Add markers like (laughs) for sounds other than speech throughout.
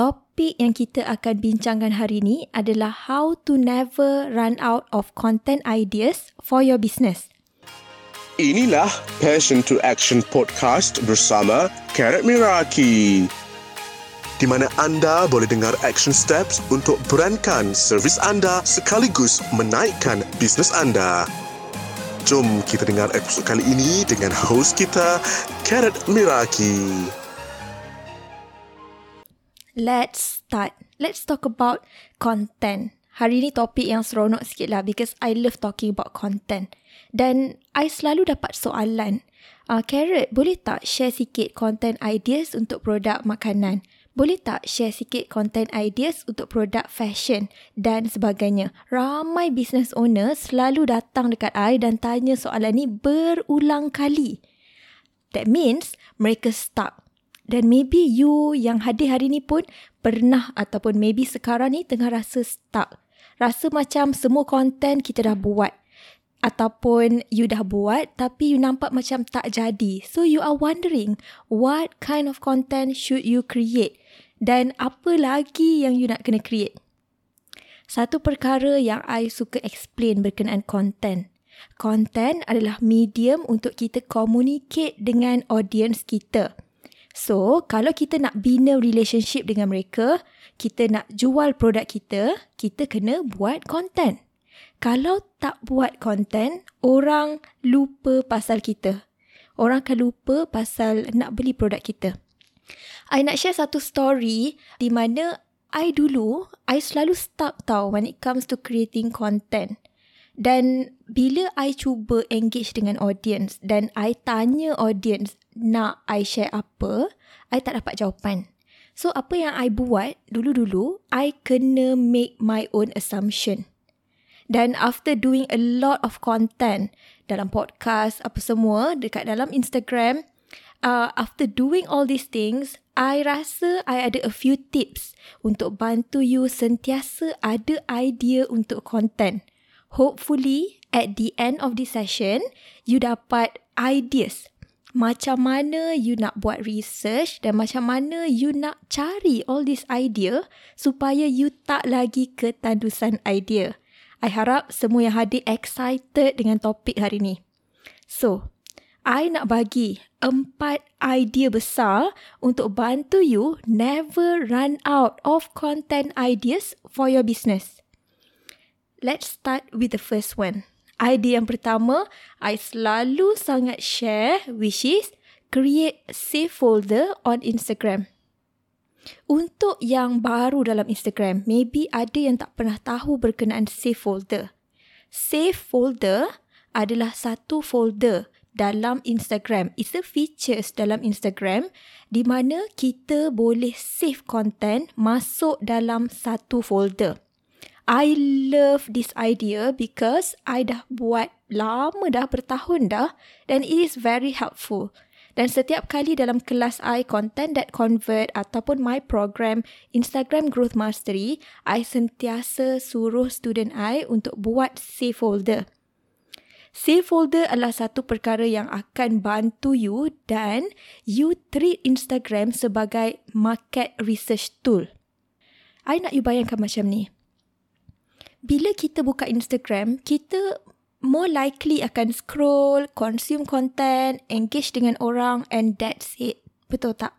Topik yang kita akan bincangkan hari ini adalah how to never run out of content ideas for your business. Inilah Passion to Action Podcast bersama Karat Miraki. Di mana anda boleh dengar action steps untuk brandkan servis anda sekaligus menaikkan bisnes anda. Jom kita dengar episod kali ini dengan host kita, Karat Miraki. Let's start. Let's talk about content. Hari ni topik yang seronok sikit lah because I love talking about content. Dan I selalu dapat soalan. Uh, Carrot, boleh tak share sikit content ideas untuk produk makanan? Boleh tak share sikit content ideas untuk produk fashion dan sebagainya? Ramai business owner selalu datang dekat I dan tanya soalan ni berulang kali. That means mereka stuck. Dan maybe you yang hadir hari ni pun pernah ataupun maybe sekarang ni tengah rasa stuck rasa macam semua konten kita dah buat ataupun you dah buat tapi you nampak macam tak jadi. So you are wondering what kind of content should you create dan apa lagi yang you nak kena create. Satu perkara yang I suka explain berkenaan content. Content adalah medium untuk kita communicate dengan audience kita. So, kalau kita nak bina relationship dengan mereka, kita nak jual produk kita, kita kena buat konten. Kalau tak buat konten, orang lupa pasal kita. Orang akan lupa pasal nak beli produk kita. I nak share satu story di mana I dulu, I selalu stuck tau when it comes to creating content. Dan bila I cuba engage dengan audience dan I tanya audience nak I share apa, I tak dapat jawapan. So apa yang I buat dulu-dulu, I kena make my own assumption. Dan after doing a lot of content dalam podcast apa semua dekat dalam Instagram, uh, after doing all these things, I rasa I ada a few tips untuk bantu you sentiasa ada idea untuk content hopefully at the end of this session, you dapat ideas macam mana you nak buat research dan macam mana you nak cari all this idea supaya you tak lagi ketandusan idea. I harap semua yang hadir excited dengan topik hari ni. So, I nak bagi empat idea besar untuk bantu you never run out of content ideas for your business. Let's start with the first one. Idea yang pertama, I selalu sangat share which is create save folder on Instagram. Untuk yang baru dalam Instagram, maybe ada yang tak pernah tahu berkenaan save folder. Save folder adalah satu folder dalam Instagram. It's a features dalam Instagram di mana kita boleh save content masuk dalam satu folder. I love this idea because I dah buat lama dah bertahun dah dan it is very helpful. Dan setiap kali dalam kelas I content that convert ataupun my program Instagram Growth Mastery, I sentiasa suruh student I untuk buat save folder. Save folder adalah satu perkara yang akan bantu you dan you treat Instagram sebagai market research tool. I nak you bayangkan macam ni bila kita buka Instagram, kita more likely akan scroll, consume content, engage dengan orang and that's it. Betul tak?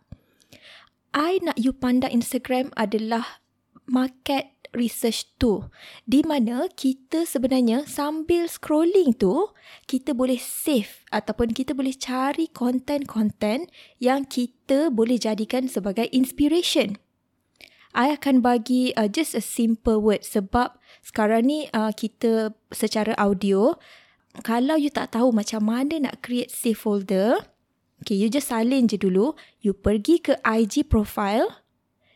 I nak you pandang Instagram adalah market research tu. Di mana kita sebenarnya sambil scrolling tu, kita boleh save ataupun kita boleh cari konten-konten yang kita boleh jadikan sebagai inspiration. I akan bagi uh, just a simple word. Sebab sekarang ni uh, kita secara audio kalau you tak tahu macam mana nak create save folder okay you just salin je dulu. You pergi ke IG profile.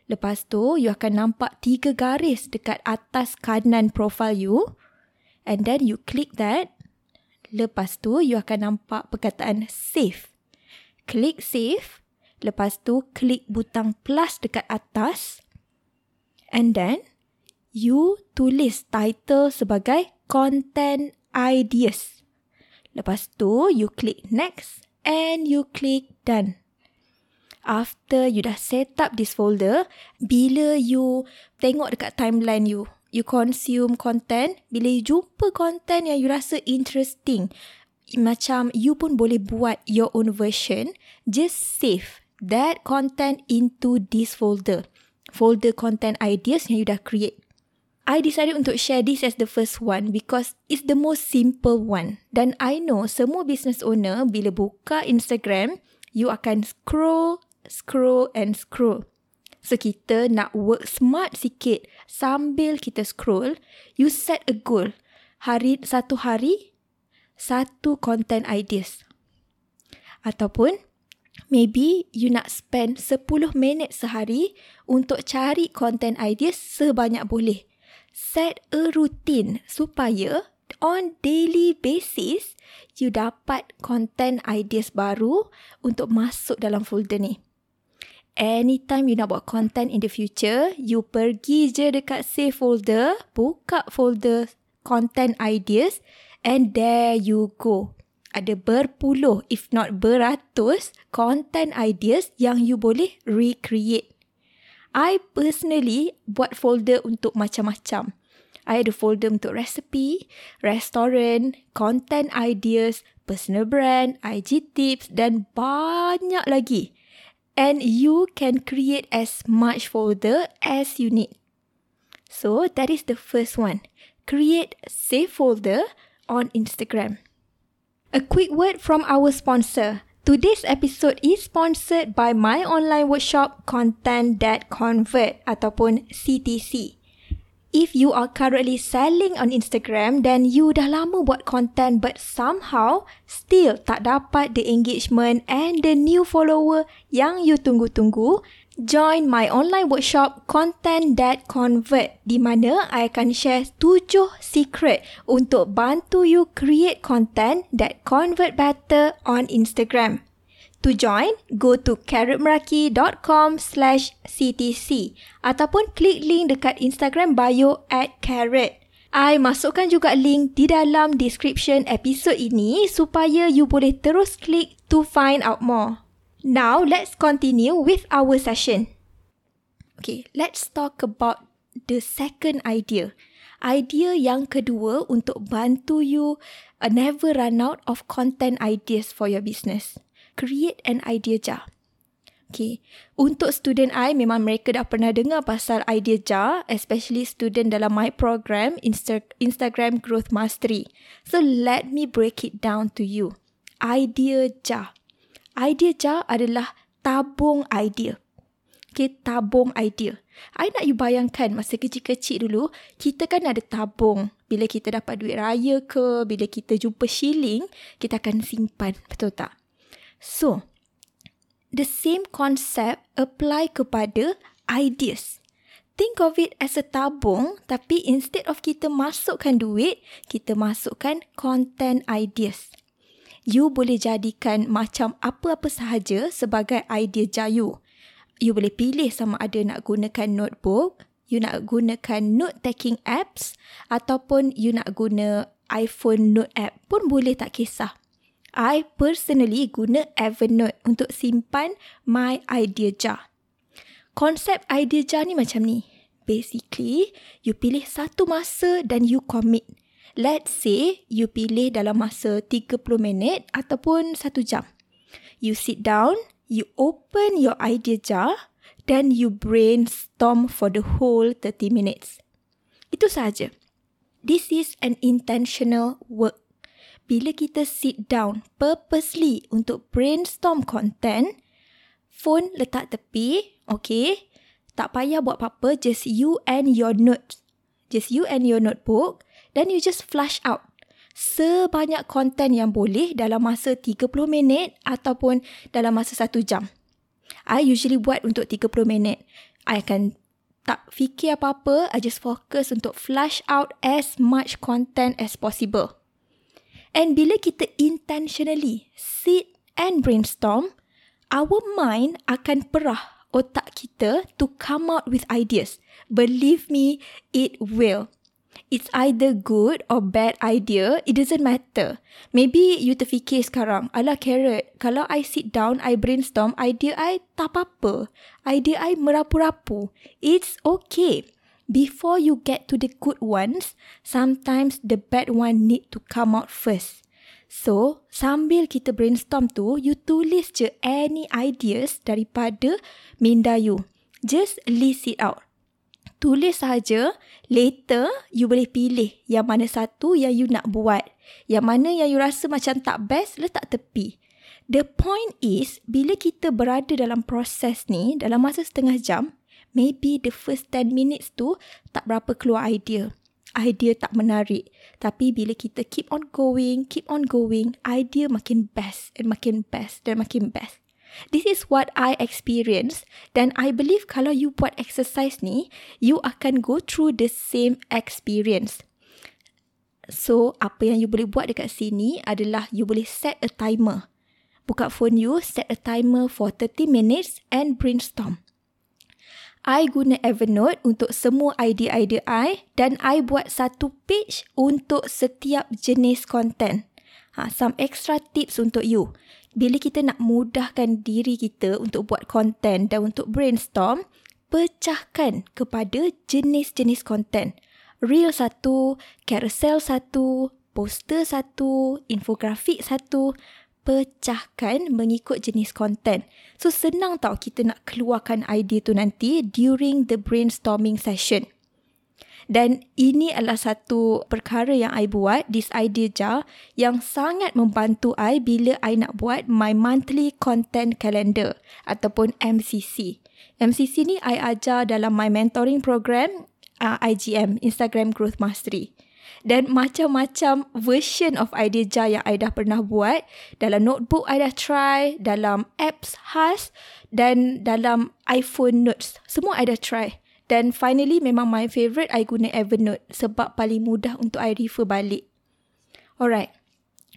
Lepas tu you akan nampak tiga garis dekat atas kanan profile you. And then you click that. Lepas tu you akan nampak perkataan save klik save lepas tu klik butang plus dekat atas and then you tulis title sebagai content ideas. Lepas tu you click next and you click done. After you dah set up this folder, bila you tengok dekat timeline you, you consume content, bila you jumpa content yang you rasa interesting, macam you pun boleh buat your own version, just save that content into this folder. Folder content ideas yang you dah create. I decided untuk share this as the first one because it's the most simple one. Dan I know semua business owner bila buka Instagram, you akan scroll, scroll and scroll. So kita nak work smart sikit sambil kita scroll, you set a goal. Hari satu hari, satu content ideas. Ataupun maybe you nak spend 10 minit sehari untuk cari content ideas sebanyak boleh set a routine supaya on daily basis you dapat content ideas baru untuk masuk dalam folder ni. Anytime you nak buat content in the future, you pergi je dekat save folder, buka folder content ideas and there you go. Ada berpuluh if not beratus content ideas yang you boleh recreate. I personally buat folder untuk macam-macam. I ada folder untuk recipe, restaurant, content ideas, personal brand, IG tips dan banyak lagi. And you can create as much folder as you need. So that is the first one. Create save folder on Instagram. A quick word from our sponsor. Today's episode is sponsored by my online workshop Content That Convert ataupun CTC. If you are currently selling on Instagram then you dah lama buat content but somehow still tak dapat the engagement and the new follower yang you tunggu-tunggu, Join my online workshop Content That Convert di mana I akan share 7 secret untuk bantu you create content that convert better on Instagram. To join, go to carrotmeraki.com slash ctc ataupun klik link dekat Instagram bio at carrot. I masukkan juga link di dalam description episod ini supaya you boleh terus klik to find out more. Now, let's continue with our session. Okay, let's talk about the second idea. Idea yang kedua untuk bantu you uh, never run out of content ideas for your business. Create an idea jar. Okay, untuk student I memang mereka dah pernah dengar pasal idea jar, especially student dalam my program Insta- Instagram Growth Mastery. So let me break it down to you. Idea jar. Idea jar adalah tabung idea. Okay, tabung idea. I nak you bayangkan masa kecil-kecil dulu, kita kan ada tabung. Bila kita dapat duit raya ke, bila kita jumpa shilling, kita akan simpan. Betul tak? So, the same concept apply kepada ideas. Think of it as a tabung tapi instead of kita masukkan duit, kita masukkan content ideas you boleh jadikan macam apa-apa sahaja sebagai idea jayu. You boleh pilih sama ada nak gunakan notebook, you nak gunakan note taking apps ataupun you nak guna iPhone note app pun boleh tak kisah. I personally guna Evernote untuk simpan my idea jar. Konsep idea jar ni macam ni. Basically, you pilih satu masa dan you commit. Let's say you pilih dalam masa 30 minit ataupun 1 jam. You sit down, you open your idea jar, then you brainstorm for the whole 30 minutes. Itu saja. This is an intentional work. Bila kita sit down purposely untuk brainstorm content, phone letak tepi, okay? Tak payah buat apa-apa, just you and your notes. Just you and your notebook then you just flush out sebanyak konten yang boleh dalam masa 30 minit ataupun dalam masa 1 jam. I usually buat untuk 30 minit. I akan tak fikir apa-apa, I just focus untuk flush out as much content as possible. And bila kita intentionally sit and brainstorm, our mind akan perah otak kita to come out with ideas. Believe me, it will. It's either good or bad idea. It doesn't matter. Maybe you terfikir sekarang, ala carrot, kalau I sit down, I brainstorm, idea I tak apa-apa. Idea I merapu-rapu. It's okay. Before you get to the good ones, sometimes the bad one need to come out first. So, sambil kita brainstorm tu, you tulis je any ideas daripada minda you. Just list it out tulis saja later you boleh pilih yang mana satu yang you nak buat. Yang mana yang you rasa macam tak best letak tepi. The point is bila kita berada dalam proses ni dalam masa setengah jam maybe the first 10 minutes tu tak berapa keluar idea. Idea tak menarik. Tapi bila kita keep on going keep on going idea makin best and makin best dan makin best This is what I experience dan I believe kalau you buat exercise ni, you akan go through the same experience. So, apa yang you boleh buat dekat sini adalah you boleh set a timer. Buka phone you, set a timer for 30 minutes and brainstorm. I guna Evernote untuk semua idea-idea I dan I buat satu page untuk setiap jenis content. Ha, some extra tips untuk you bila kita nak mudahkan diri kita untuk buat konten dan untuk brainstorm, pecahkan kepada jenis-jenis konten. Reel satu, carousel satu, poster satu, infografik satu, pecahkan mengikut jenis konten. So senang tau kita nak keluarkan idea tu nanti during the brainstorming session. Dan ini adalah satu perkara yang I buat, this idea jar, yang sangat membantu I bila I nak buat my monthly content calendar ataupun MCC. MCC ni I ajar dalam my mentoring program uh, IGM, Instagram Growth Mastery. Dan macam-macam version of idea jar yang I dah pernah buat. Dalam notebook I dah try, dalam apps khas dan dalam iPhone notes. Semua I dah try. Dan finally memang my favourite I guna Evernote sebab paling mudah untuk I refer balik. Alright.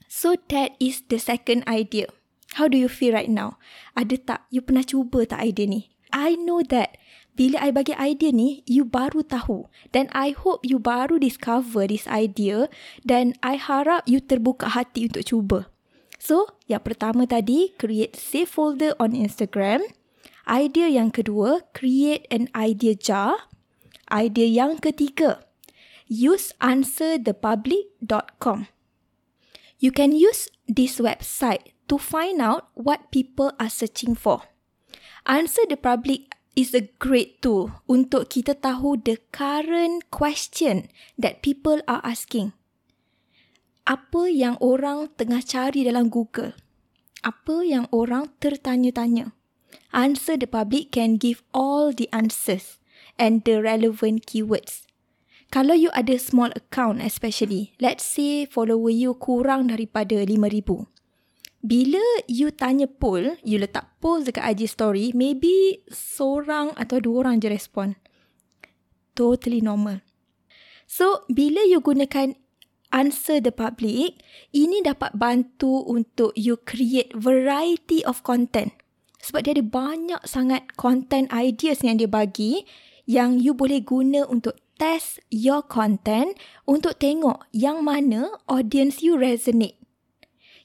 So that is the second idea. How do you feel right now? Ada tak? You pernah cuba tak idea ni? I know that bila I bagi idea ni, you baru tahu. Dan I hope you baru discover this idea dan I harap you terbuka hati untuk cuba. So, yang pertama tadi, create save folder on Instagram. Idea yang kedua, create an idea jar. Idea yang ketiga, use answerthepublic.com. You can use this website to find out what people are searching for. Answer the Public is a great tool untuk kita tahu the current question that people are asking. Apa yang orang tengah cari dalam Google? Apa yang orang tertanya-tanya? Answer the public can give all the answers and the relevant keywords. Kalau you ada small account especially, let's say follower you kurang daripada 5,000. Bila you tanya poll, you letak poll dekat IG story, maybe seorang atau dua orang je respon. Totally normal. So, bila you gunakan answer the public, ini dapat bantu untuk you create variety of content. Sebab dia ada banyak sangat content ideas yang dia bagi yang you boleh guna untuk test your content untuk tengok yang mana audience you resonate.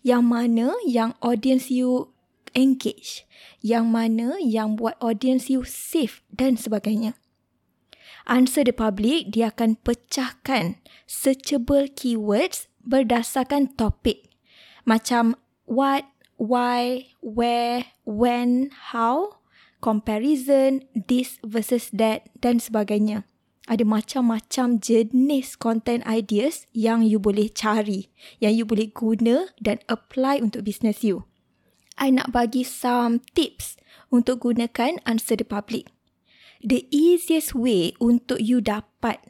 Yang mana yang audience you engage. Yang mana yang buat audience you safe dan sebagainya. Answer the public, dia akan pecahkan searchable keywords berdasarkan topik. Macam what, why, where, when, how, comparison, this versus that dan sebagainya. Ada macam-macam jenis content ideas yang you boleh cari, yang you boleh guna dan apply untuk business you. I nak bagi some tips untuk gunakan answer the public. The easiest way untuk you dapat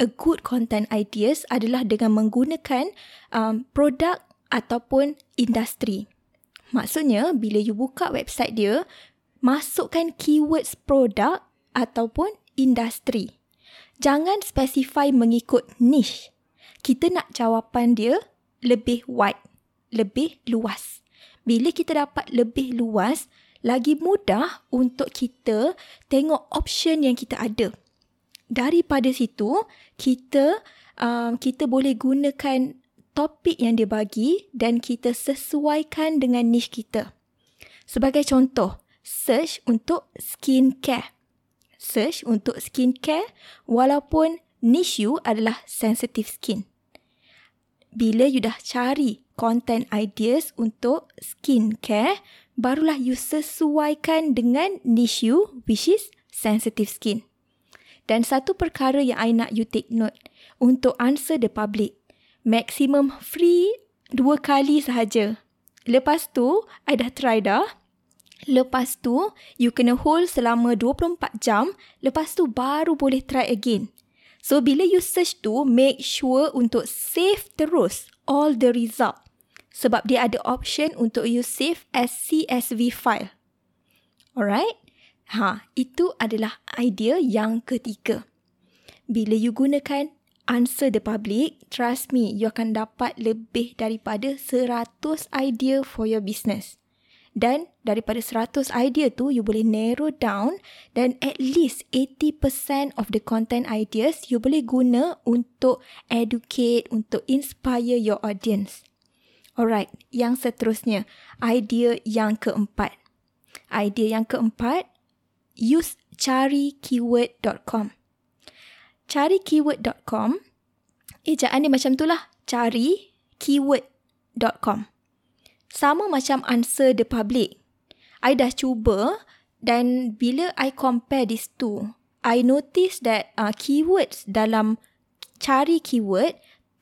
a good content ideas adalah dengan menggunakan um, produk ataupun industri. Maksudnya, bila you buka website dia, masukkan keywords produk ataupun industri. Jangan specify mengikut niche. Kita nak jawapan dia lebih wide, lebih luas. Bila kita dapat lebih luas, lagi mudah untuk kita tengok option yang kita ada. Daripada situ, kita um, kita boleh gunakan topik yang dia bagi dan kita sesuaikan dengan niche kita. Sebagai contoh, search untuk skincare. Search untuk skincare walaupun niche you adalah sensitive skin. Bila you dah cari content ideas untuk skincare, barulah you sesuaikan dengan niche you which is sensitive skin. Dan satu perkara yang I nak you take note untuk answer the public maximum free dua kali sahaja. Lepas tu, I dah try dah. Lepas tu, you kena hold selama 24 jam. Lepas tu, baru boleh try again. So, bila you search tu, make sure untuk save terus all the result. Sebab dia ada option untuk you save as CSV file. Alright? Ha, itu adalah idea yang ketiga. Bila you gunakan answer the public, trust me, you akan dapat lebih daripada 100 idea for your business. Dan daripada 100 idea tu, you boleh narrow down dan at least 80% of the content ideas you boleh guna untuk educate, untuk inspire your audience. Alright, yang seterusnya, idea yang keempat. Idea yang keempat, use carikeyword.com cari keyword.com ejaan dia macam tu lah. cari keyword.com sama macam answer the public. I dah cuba dan bila I compare these two I notice that uh, keywords dalam cari keyword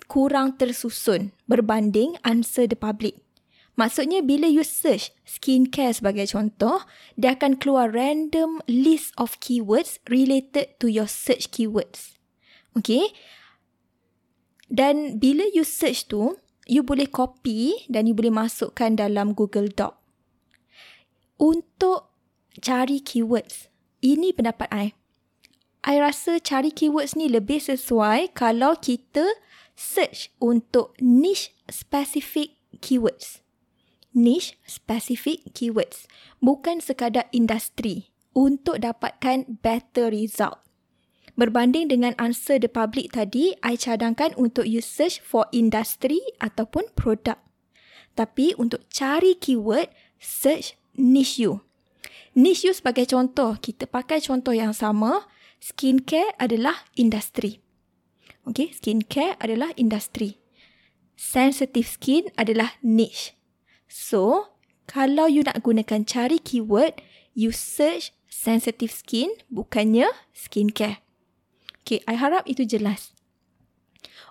kurang tersusun berbanding answer the public. Maksudnya bila you search skincare sebagai contoh, dia akan keluar random list of keywords related to your search keywords. Okay. Dan bila you search tu, you boleh copy dan you boleh masukkan dalam Google Doc. Untuk cari keywords, ini pendapat I. I rasa cari keywords ni lebih sesuai kalau kita search untuk niche specific keywords. Niche specific keywords. Bukan sekadar industri untuk dapatkan better result. Berbanding dengan answer the public tadi, I cadangkan untuk you search for industry ataupun produk. Tapi untuk cari keyword, search niche you. Niche you sebagai contoh, kita pakai contoh yang sama, skincare adalah industri. Okay, skincare adalah industri. Sensitive skin adalah niche. So, kalau you nak gunakan cari keyword, you search sensitive skin bukannya skincare. Okay, I harap itu jelas.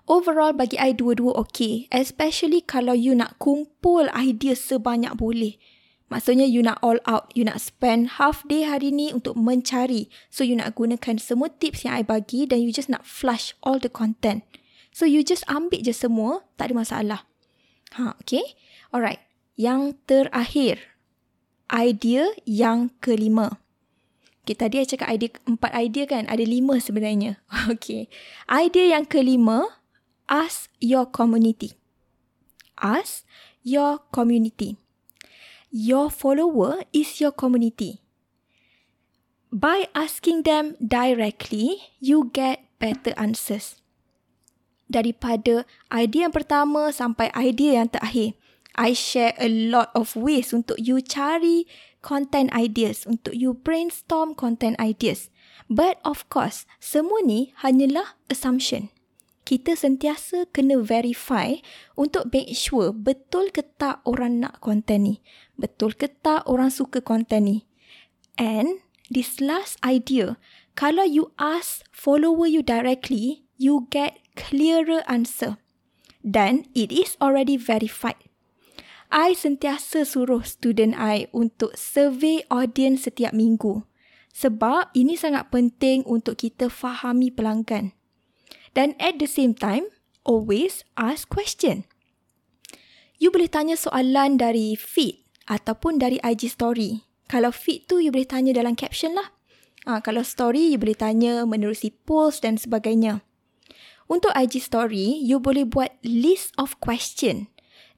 Overall bagi I dua-dua okay. Especially kalau you nak kumpul idea sebanyak boleh. Maksudnya you nak all out. You nak spend half day hari ni untuk mencari. So you nak gunakan semua tips yang I bagi dan you just nak flush all the content. So you just ambil je semua. Tak ada masalah. Ha, okay. Alright. Yang terakhir. Idea yang kelima. Okay, tadi saya cakap idea, empat idea kan? Ada lima sebenarnya. (laughs) Okay. Idea yang kelima, ask your community. Ask your community. Your follower is your community. By asking them directly, you get better answers. Daripada idea yang pertama sampai idea yang terakhir, I share a lot of ways untuk you cari content ideas, untuk you brainstorm content ideas. But of course, semua ni hanyalah assumption. Kita sentiasa kena verify untuk make sure betul ke tak orang nak content ni. Betul ke tak orang suka content ni. And this last idea, kalau you ask follower you directly, you get clearer answer. Dan it is already verified. I sentiasa suruh student I untuk survey audience setiap minggu. Sebab ini sangat penting untuk kita fahami pelanggan. Dan at the same time, always ask question. You boleh tanya soalan dari feed ataupun dari IG story. Kalau feed tu, you boleh tanya dalam caption lah. Ha, kalau story, you boleh tanya menerusi post dan sebagainya. Untuk IG story, you boleh buat list of question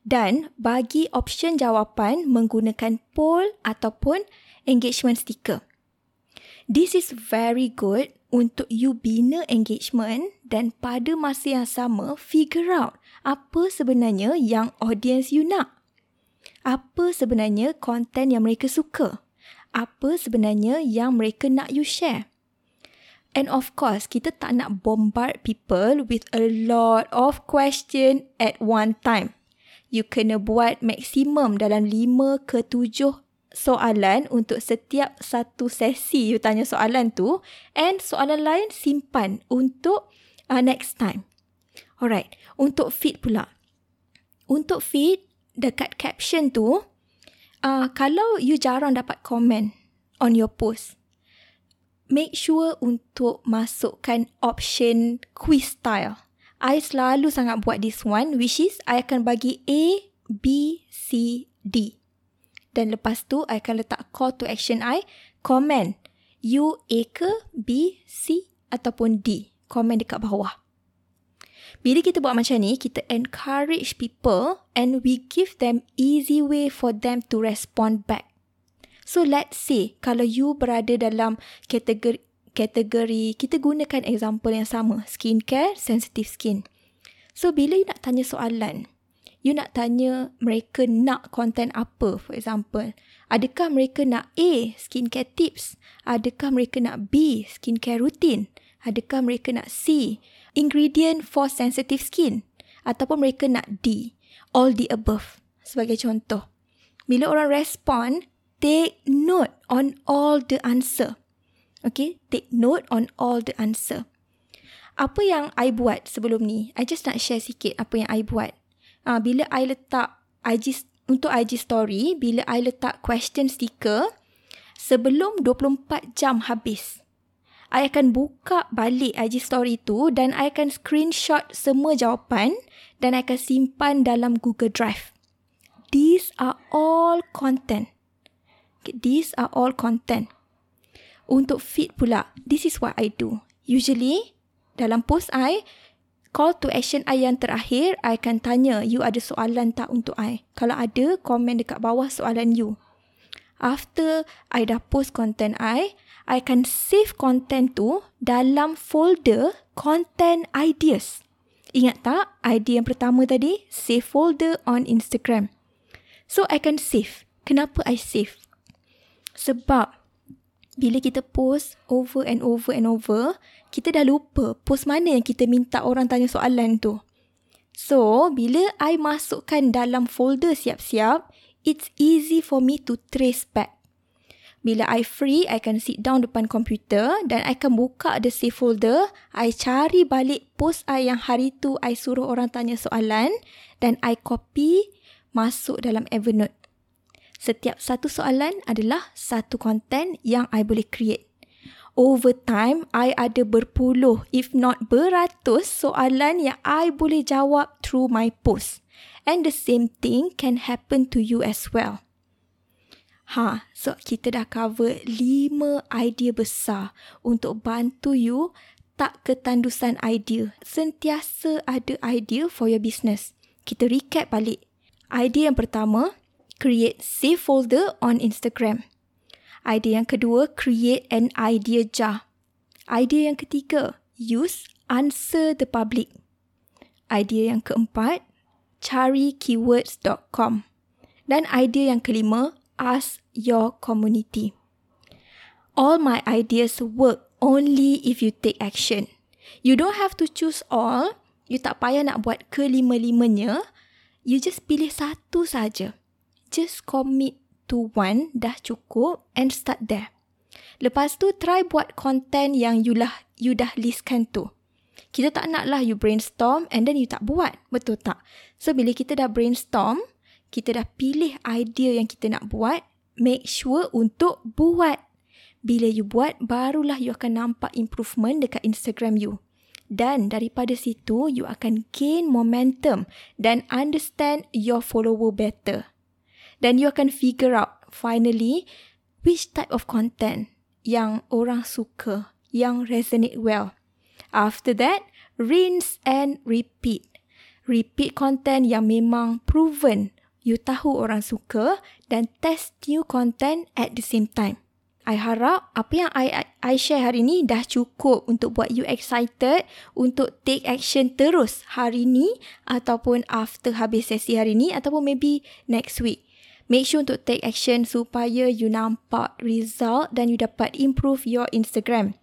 dan bagi option jawapan menggunakan poll ataupun engagement sticker. This is very good untuk you bina engagement dan pada masa yang sama figure out apa sebenarnya yang audience you nak. Apa sebenarnya konten yang mereka suka? Apa sebenarnya yang mereka nak you share? And of course, kita tak nak bombard people with a lot of question at one time. You kena buat maksimum dalam lima ke tujuh soalan untuk setiap satu sesi you tanya soalan tu and soalan lain simpan untuk uh, next time. Alright, untuk feed pula. Untuk feed, dekat caption tu, uh, kalau you jarang dapat komen on your post, make sure untuk masukkan option quiz style. I selalu sangat buat this one which is I akan bagi A, B, C, D. Dan lepas tu I akan letak call to action I, comment. You A ke B, C ataupun D. Comment dekat bawah. Bila kita buat macam ni, kita encourage people and we give them easy way for them to respond back. So let's say kalau you berada dalam kategori kategori kita gunakan example yang sama, skincare, sensitive skin. So bila you nak tanya soalan, you nak tanya mereka nak content apa for example. Adakah mereka nak A, skincare tips? Adakah mereka nak B, skincare routine? Adakah mereka nak C, ingredient for sensitive skin? Ataupun mereka nak D, all the above sebagai contoh. Bila orang respond, take note on all the answer. Okay, take note on all the answer. Apa yang I buat sebelum ni, I just nak share sikit apa yang I buat. Uh, bila I letak IG, untuk IG story, bila I letak question sticker, sebelum 24 jam habis, I akan buka balik IG story tu dan I akan screenshot semua jawapan dan I akan simpan dalam Google Drive. These are all content. Okay, these are all content. Untuk feed pula, this is what I do. Usually, dalam post I, call to action I yang terakhir, I akan tanya, you ada soalan tak untuk I? Kalau ada, komen dekat bawah soalan you. After I dah post content I, I akan save content tu dalam folder content ideas. Ingat tak idea yang pertama tadi? Save folder on Instagram. So, I can save. Kenapa I save? Sebab bila kita post over and over and over, kita dah lupa post mana yang kita minta orang tanya soalan tu. So, bila I masukkan dalam folder siap-siap, it's easy for me to trace back. Bila I free, I can sit down depan komputer dan I akan buka the save folder. I cari balik post I yang hari tu I suruh orang tanya soalan dan I copy masuk dalam Evernote. Setiap satu soalan adalah satu konten yang I boleh create. Over time, I ada berpuluh if not beratus soalan yang I boleh jawab through my post. And the same thing can happen to you as well. Ha, so kita dah cover lima idea besar untuk bantu you tak ketandusan idea. Sentiasa ada idea for your business. Kita recap balik. Idea yang pertama, create save folder on Instagram. Idea yang kedua, create an idea jar. Idea yang ketiga, use answer the public. Idea yang keempat, cari keywords.com. Dan idea yang kelima, ask your community. All my ideas work only if you take action. You don't have to choose all. You tak payah nak buat kelima-limanya. You just pilih satu saja just commit to one dah cukup and start there. Lepas tu try buat content yang you lah you dah listkan tu. Kita tak nak lah you brainstorm and then you tak buat. Betul tak? So bila kita dah brainstorm, kita dah pilih idea yang kita nak buat, make sure untuk buat. Bila you buat, barulah you akan nampak improvement dekat Instagram you. Dan daripada situ, you akan gain momentum dan understand your follower better dan you akan figure out finally which type of content yang orang suka, yang resonate well. After that, rinse and repeat. Repeat content yang memang proven you tahu orang suka dan test new content at the same time. I harap apa yang I I share hari ni dah cukup untuk buat you excited untuk take action terus hari ni ataupun after habis sesi hari ni ataupun maybe next week. Make sure untuk take action supaya you nampak result dan you dapat improve your Instagram.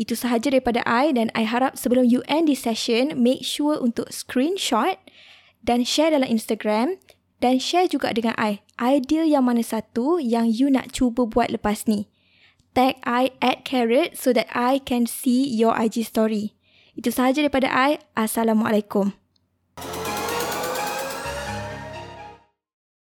Itu sahaja daripada I dan I harap sebelum you end this session, make sure untuk screenshot dan share dalam Instagram dan share juga dengan I. Idea yang mana satu yang you nak cuba buat lepas ni. Tag I at carrot so that I can see your IG story. Itu sahaja daripada I. Assalamualaikum.